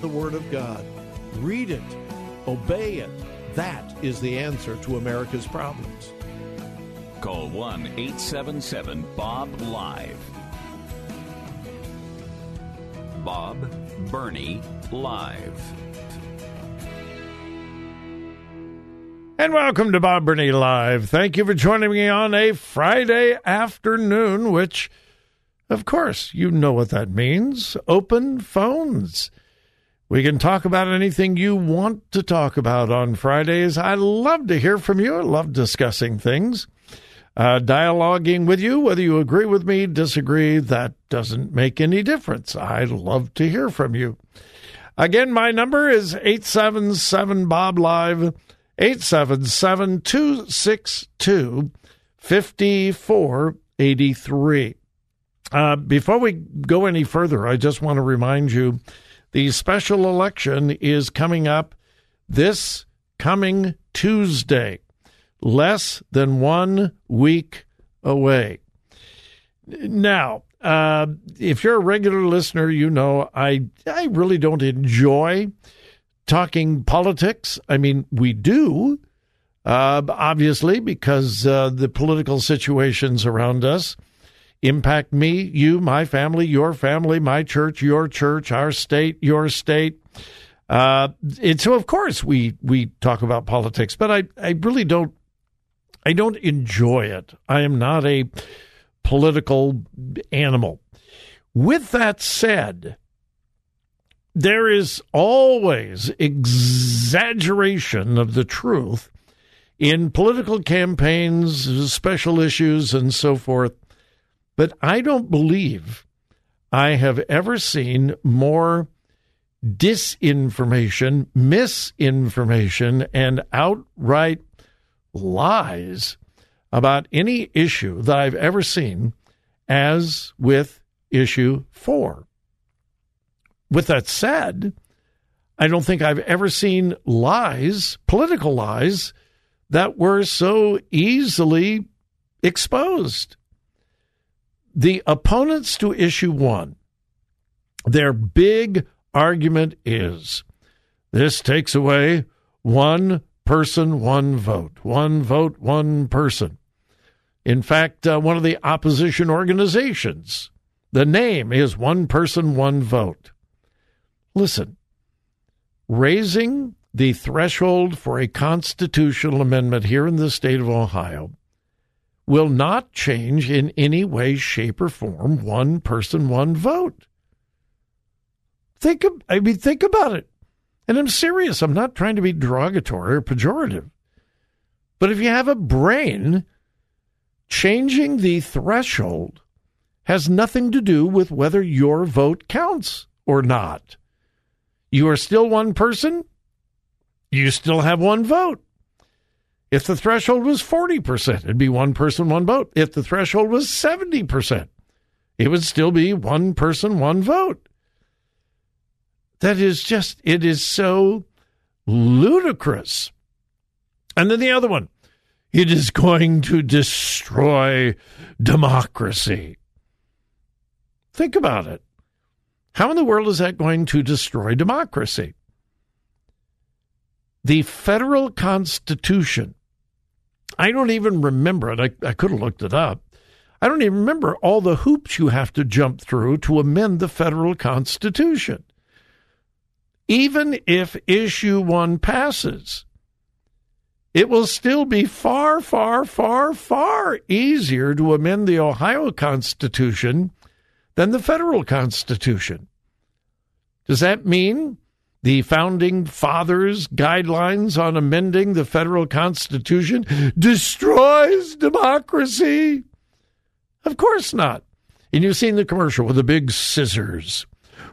the Word of God. Read it, obey it. That is the answer to America's problems. Call 1 877 Bob Live. Bob Burney Live. And welcome to Bob Burney Live. Thank you for joining me on a Friday afternoon, which, of course, you know what that means open phones. We can talk about anything you want to talk about on Fridays. I love to hear from you. I love discussing things, uh, dialoguing with you, whether you agree with me, disagree, that doesn't make any difference. I love to hear from you. Again, my number is 877 Bob Live, 877 262 5483. Uh, before we go any further, I just want to remind you the special election is coming up this coming Tuesday, less than one week away. Now, uh, if you're a regular listener, you know I I really don't enjoy talking politics. I mean, we do, uh, obviously, because uh, the political situations around us impact me, you, my family, your family, my church, your church, our state, your state. Uh, and so, of course, we we talk about politics, but I, I really don't I don't enjoy it. I am not a political animal. With that said, there is always exaggeration of the truth in political campaigns, special issues, and so forth. But I don't believe I have ever seen more disinformation, misinformation, and outright lies about any issue that I've ever seen as with issue four. With that said, I don't think I've ever seen lies, political lies, that were so easily exposed the opponents to issue one, their big argument is this takes away one person, one vote, one vote, one person. In fact, uh, one of the opposition organizations, the name is One Person, One Vote. Listen, raising the threshold for a constitutional amendment here in the state of Ohio will not change in any way, shape, or form one person, one vote. Think, of, I mean, think about it. And I'm serious. I'm not trying to be derogatory or pejorative. But if you have a brain, changing the threshold has nothing to do with whether your vote counts or not. You are still one person. You still have one vote. If the threshold was 40%, it'd be one person, one vote. If the threshold was 70%, it would still be one person, one vote. That is just, it is so ludicrous. And then the other one it is going to destroy democracy. Think about it. How in the world is that going to destroy democracy? The federal constitution, I don't even remember it. I, I could have looked it up. I don't even remember all the hoops you have to jump through to amend the federal constitution. Even if issue one passes, it will still be far, far, far, far easier to amend the Ohio Constitution than the federal Constitution. Does that mean the founding fathers' guidelines on amending the federal Constitution destroys democracy? Of course not. And you've seen the commercial with the big scissors.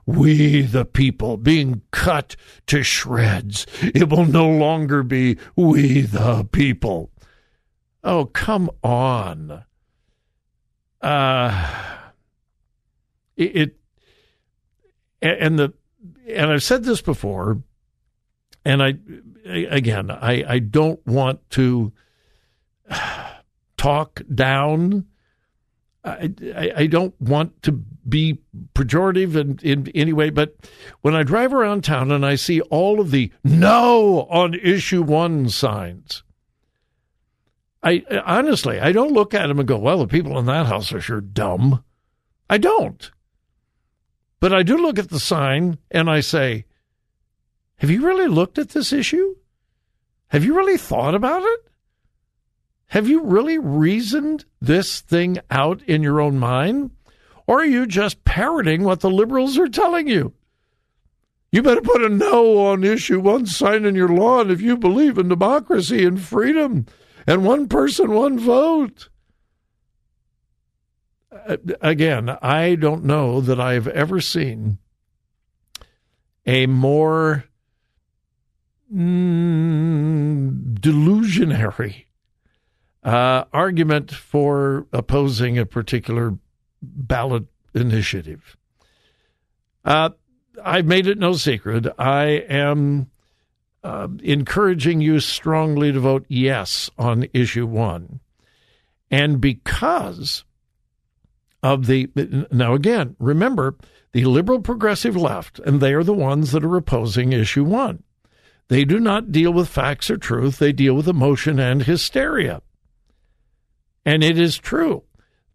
We, the people, being cut to shreds. It will no longer be we, the people. Oh, come on. Uh, it, it and the and I've said this before, and I again I I don't want to talk down. I, I, don't want to be pejorative in, in any way, but when I drive around town and I see all of the no on issue one signs, I honestly I don't look at them and go, well, the people in that house are sure dumb. I don't. But I do look at the sign and I say, have you really looked at this issue? Have you really thought about it? Have you really reasoned this thing out in your own mind? Or are you just parroting what the liberals are telling you? You better put a no on issue one sign in your lawn if you believe in democracy and freedom and one person, one vote. Uh, again, I don't know that I have ever seen a more mm, delusionary uh, argument for opposing a particular ballot initiative. Uh, I've made it no secret. I am uh, encouraging you strongly to vote yes on issue one. And because of the now again remember the liberal progressive left and they are the ones that are opposing issue 1 they do not deal with facts or truth. They deal with emotion and hysteria. And it is true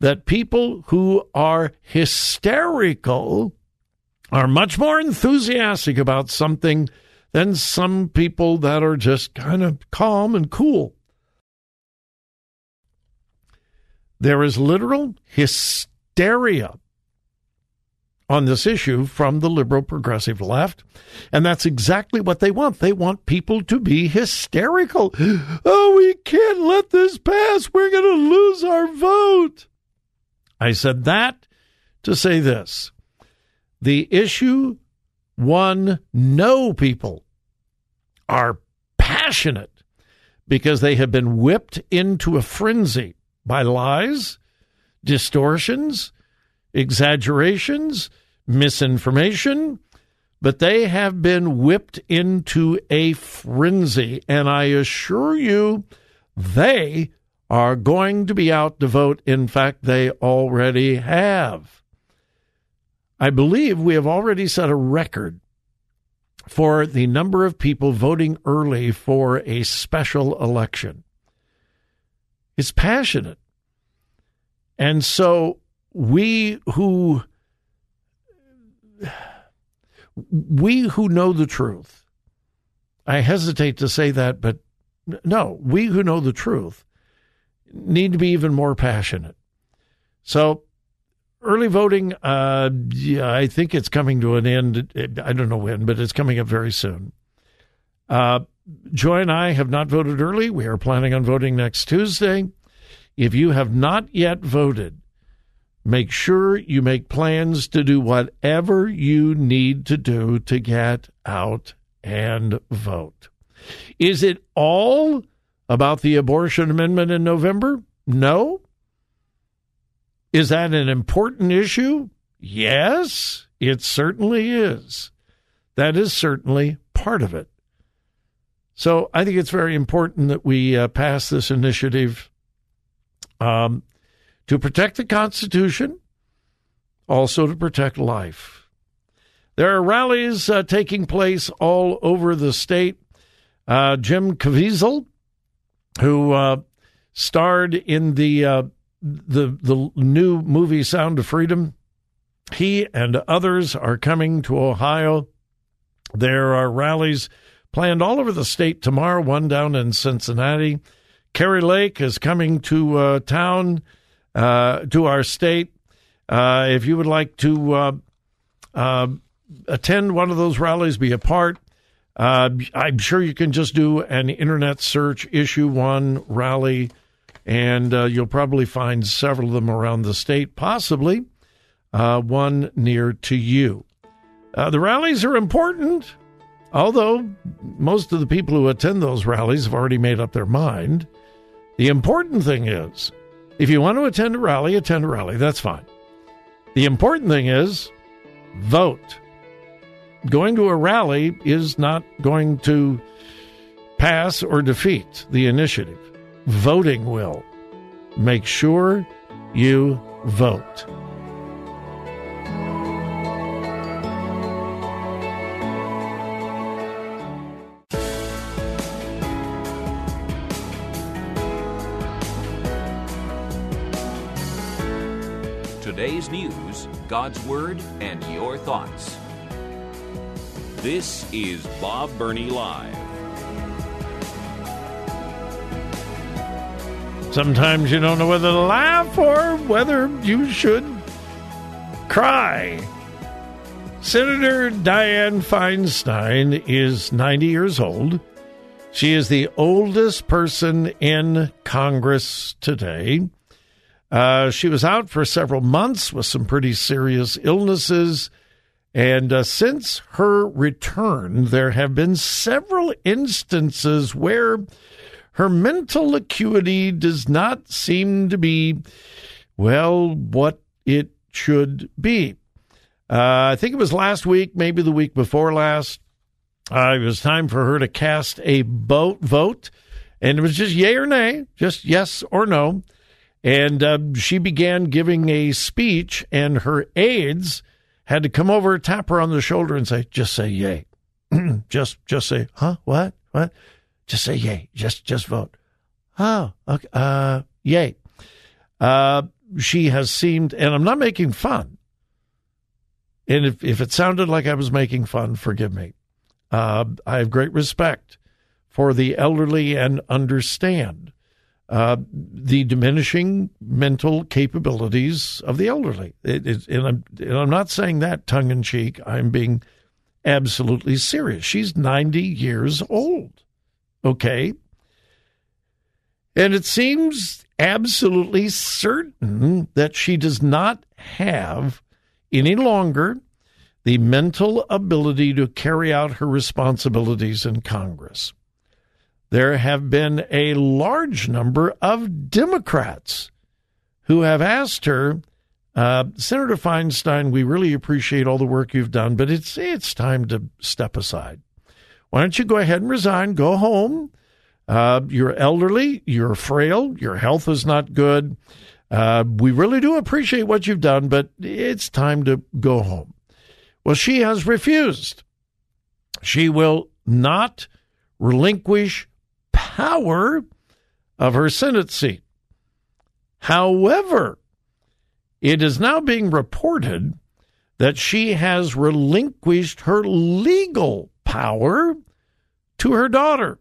that people who are hysterical are much more enthusiastic about something than some people that are just kind of calm and cool. There is literal hysteria hysteria on this issue from the liberal progressive left. And that's exactly what they want. They want people to be hysterical. Oh, we can't let this pass. We're going to lose our vote. I said that to say this the issue one no people are passionate because they have been whipped into a frenzy by lies distortions, exaggerations, misinformation, but they have been whipped into a frenzy. And I assure you, they are going to be out to vote. In fact, they already have. I believe we have already set a record for the number of people voting early for a special election. It's passionate. And so we who we who know the truth, I hesitate to say that, but no, we who know the truth need to be even more passionate. So early voting, uh, yeah, I think it's coming to an end. I don't know when, but it's coming up very soon. Uh, Joy and I have not voted early. We are planning on voting next Tuesday. If you have not yet voted, make sure you make plans to do whatever you need to do to get out and vote. Is it all about the abortion amendment in November? No. Is that an important issue? Yes, it certainly is. That is certainly part of it. So I think it's very important that we uh, pass this initiative um, to protect the Constitution, also to protect life. There are rallies uh, taking place all over the state. Uh, Jim Caviezel, who uh, starred in the uh, the the new movie Sound of Freedom, he and others are coming to Ohio. There are rallies planned all over the state tomorrow. One down in Cincinnati. Kari Lake is coming to uh, town uh, to our state. if you would like to attend one of those rallies, be a part. Uh, I'm sure you can just do an internet search, issue one rally, and uh, you'll probably find several of them around the state, possibly uh, one near to you. Uh, the rallies are important, although most of the people who attend those rallies have already made up their mind. The important thing is if you want to attend a rally, attend a rally. That's fine. The important thing is vote going to a rally is not going to pass or defeat the initiative. Voting will. Make sure you vote. God's Word, and your thoughts. This is Bob Burney Live. Sometimes you don't know whether to laugh or whether you should cry. Senator Dianne Feinstein is 90 years old. She is the oldest person in Congress today. Uh, she was out for several months with some pretty serious illnesses. And uh, since her return, there have been several instances where her mental acuity does not seem to be, well, what it should be. Uh, I think it was last week, maybe the week before last. Uh, it was time for her to cast a vote, vote, and it was just yay or nay, just yes or no. And uh, she began giving a speech, and her aides had to come over, tap her on the shoulder, and say, "Just say yay." just, just say, "Huh? What? What?" Just say yay. Just, just vote. Oh, okay. Uh, yay. Uh, she has seemed, and I'm not making fun. And if, if it sounded like I was making fun, forgive me. Uh, I have great respect for the elderly and understand uh, the diminishing mental capabilities of the elderly. It, it, and, I'm, and I'm not saying that tongue in cheek. I'm being absolutely serious. She's 90 years old. Okay. And it seems absolutely certain that she does not have any longer the mental ability to carry out her responsibilities in Congress there have been a large number of Democrats who have asked her, uh, Senator Feinstein, we really appreciate all the work you've done, but it's it's time to step aside. Why don't you go ahead and resign? Go home. Uh, you're elderly. You're frail. Your health is not good. Uh, we really do appreciate what you've done, but it's time to go home. Well, she has refused. She will not relinquish power of her Senate seat. However, it is now being reported that she has relinquished her legal power to her daughter.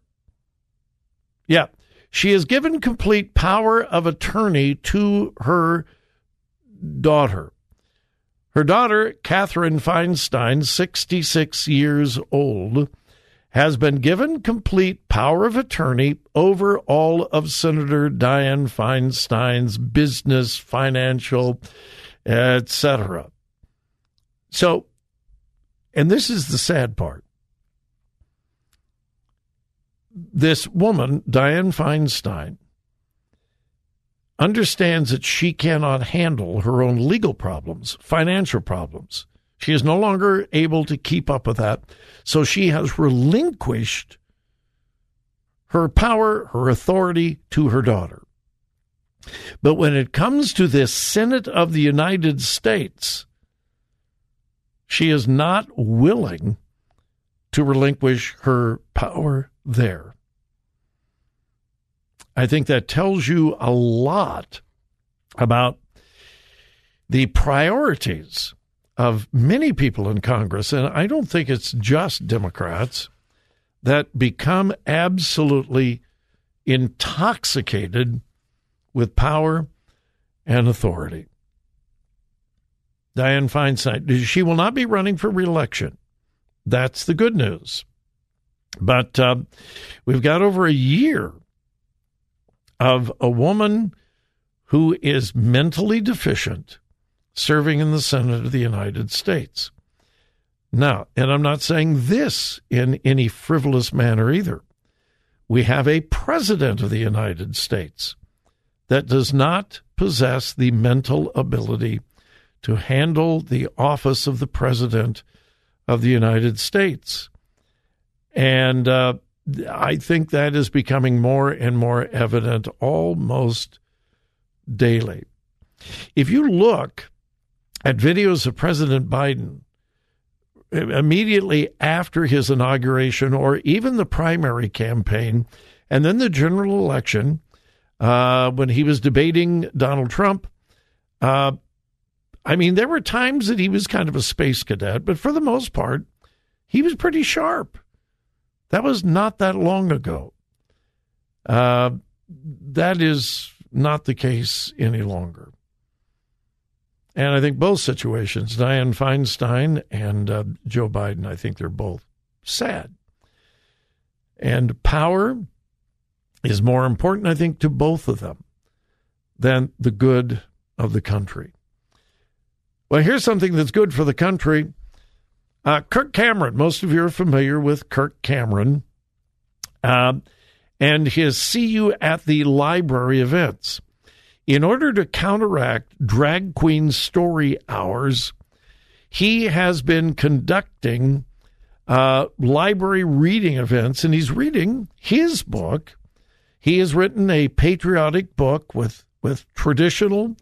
Yeah, she has given complete power of attorney to her daughter. Her daughter, Katherine Feinstein, 66 years old, has been given complete power of attorney over all of Senator Dianne Feinstein's business, financial, etc. So, and this is the sad part. This woman, Dianne Feinstein, understands that she cannot handle her own legal problems, financial problems. She is no longer able to keep up with that. So she has relinquished her power, her authority to her daughter. But when it comes to this Senate of the United States, she is not willing to relinquish her power there. I think that tells you a lot about the priorities of many people in Congress. And I don't think it's just Democrats that become absolutely intoxicated with power and authority. Dianne Feinstein, she will not be running for reelection. That's the good news. But uh, we've got over a year of a woman who is mentally deficient serving in the Senate of the United States. Now, and I'm not saying this in any frivolous manner either. We have a president of the United States that does not possess the mental ability to handle the office of the president of the United States. And uh, I think that is becoming more and more evident almost daily. If you look at videos of President Biden immediately after his inauguration or even the primary campaign and then the general election uh, when he was debating Donald Trump. Uh, I mean, there were times that he was kind of a space cadet, but for the most part, he was pretty sharp. That was not that long ago. Uh, that is not the case any longer. And I think both situations, Dianne Feinstein and uh, Joe Biden, I think they're both sad. And power is more important, I think, to both of them than the good of the country. Well, here's something that's good for the country. Uh, Kirk Cameron, most of you are familiar with Kirk Cameron uh, and his See You at the Library events. In order to counteract drag queen story hours, he has been conducting uh, library reading events, and he's reading his book. He has written a patriotic book with with traditional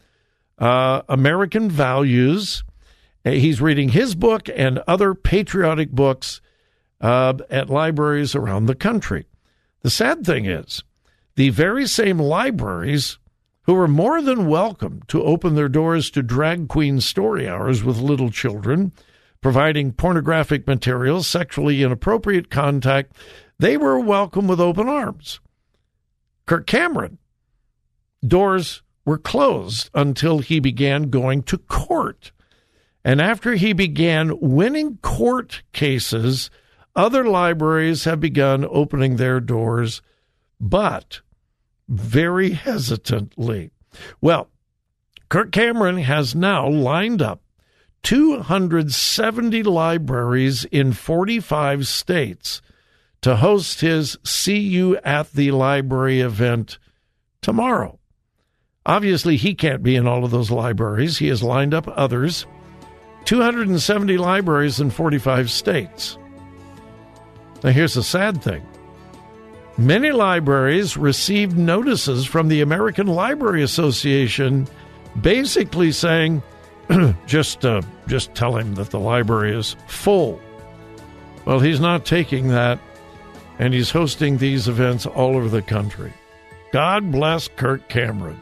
uh, American values. Uh, he's reading his book and other patriotic books uh, at libraries around the country. The sad thing is, the very same libraries who are more than welcome to open their doors to drag queen story hours with little children, providing pornographic material, sexually inappropriate contact. They were welcome with open arms. Kirk Cameron, doors were closed until he began going to court. And after he began winning court cases, other libraries have begun opening their doors. But very hesitantly. Well, Kirk Cameron has now lined up 270 libraries in 45 states to host his See You at the Library event tomorrow. Obviously, he can't be in all of those libraries. He has lined up others. 270 libraries in 45 states. Now, here's the sad thing Many libraries received notices from the American Library Association basically saying, just, uh, just tell him that the library is full. Well, he's not taking that, and he's hosting these events all over the country. God bless Kirk Cameron.